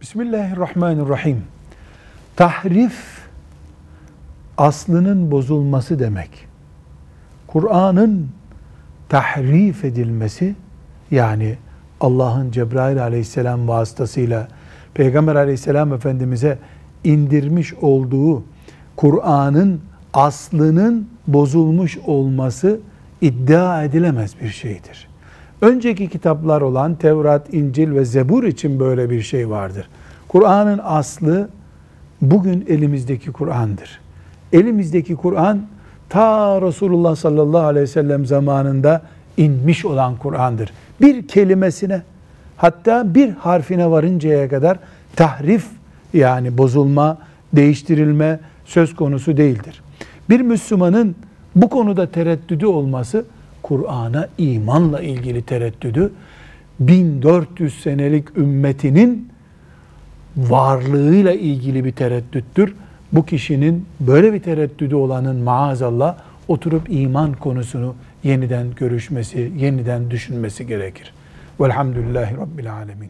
Bismillahirrahmanirrahim. Tahrif aslının bozulması demek. Kur'an'ın tahrif edilmesi yani Allah'ın Cebrail aleyhisselam vasıtasıyla Peygamber aleyhisselam efendimize indirmiş olduğu Kur'an'ın aslının bozulmuş olması iddia edilemez bir şeydir. Önceki kitaplar olan Tevrat, İncil ve Zebur için böyle bir şey vardır. Kur'an'ın aslı bugün elimizdeki Kur'an'dır. Elimizdeki Kur'an ta Resulullah sallallahu aleyhi ve sellem zamanında inmiş olan Kur'an'dır. Bir kelimesine hatta bir harfine varıncaya kadar tahrif yani bozulma, değiştirilme söz konusu değildir. Bir Müslümanın bu konuda tereddüdü olması Kur'an'a imanla ilgili tereddüdü 1400 senelik ümmetinin varlığıyla ilgili bir tereddüttür. Bu kişinin böyle bir tereddüdü olanın maazallah oturup iman konusunu yeniden görüşmesi, yeniden düşünmesi gerekir. Velhamdülillahi Rabbil Alemin.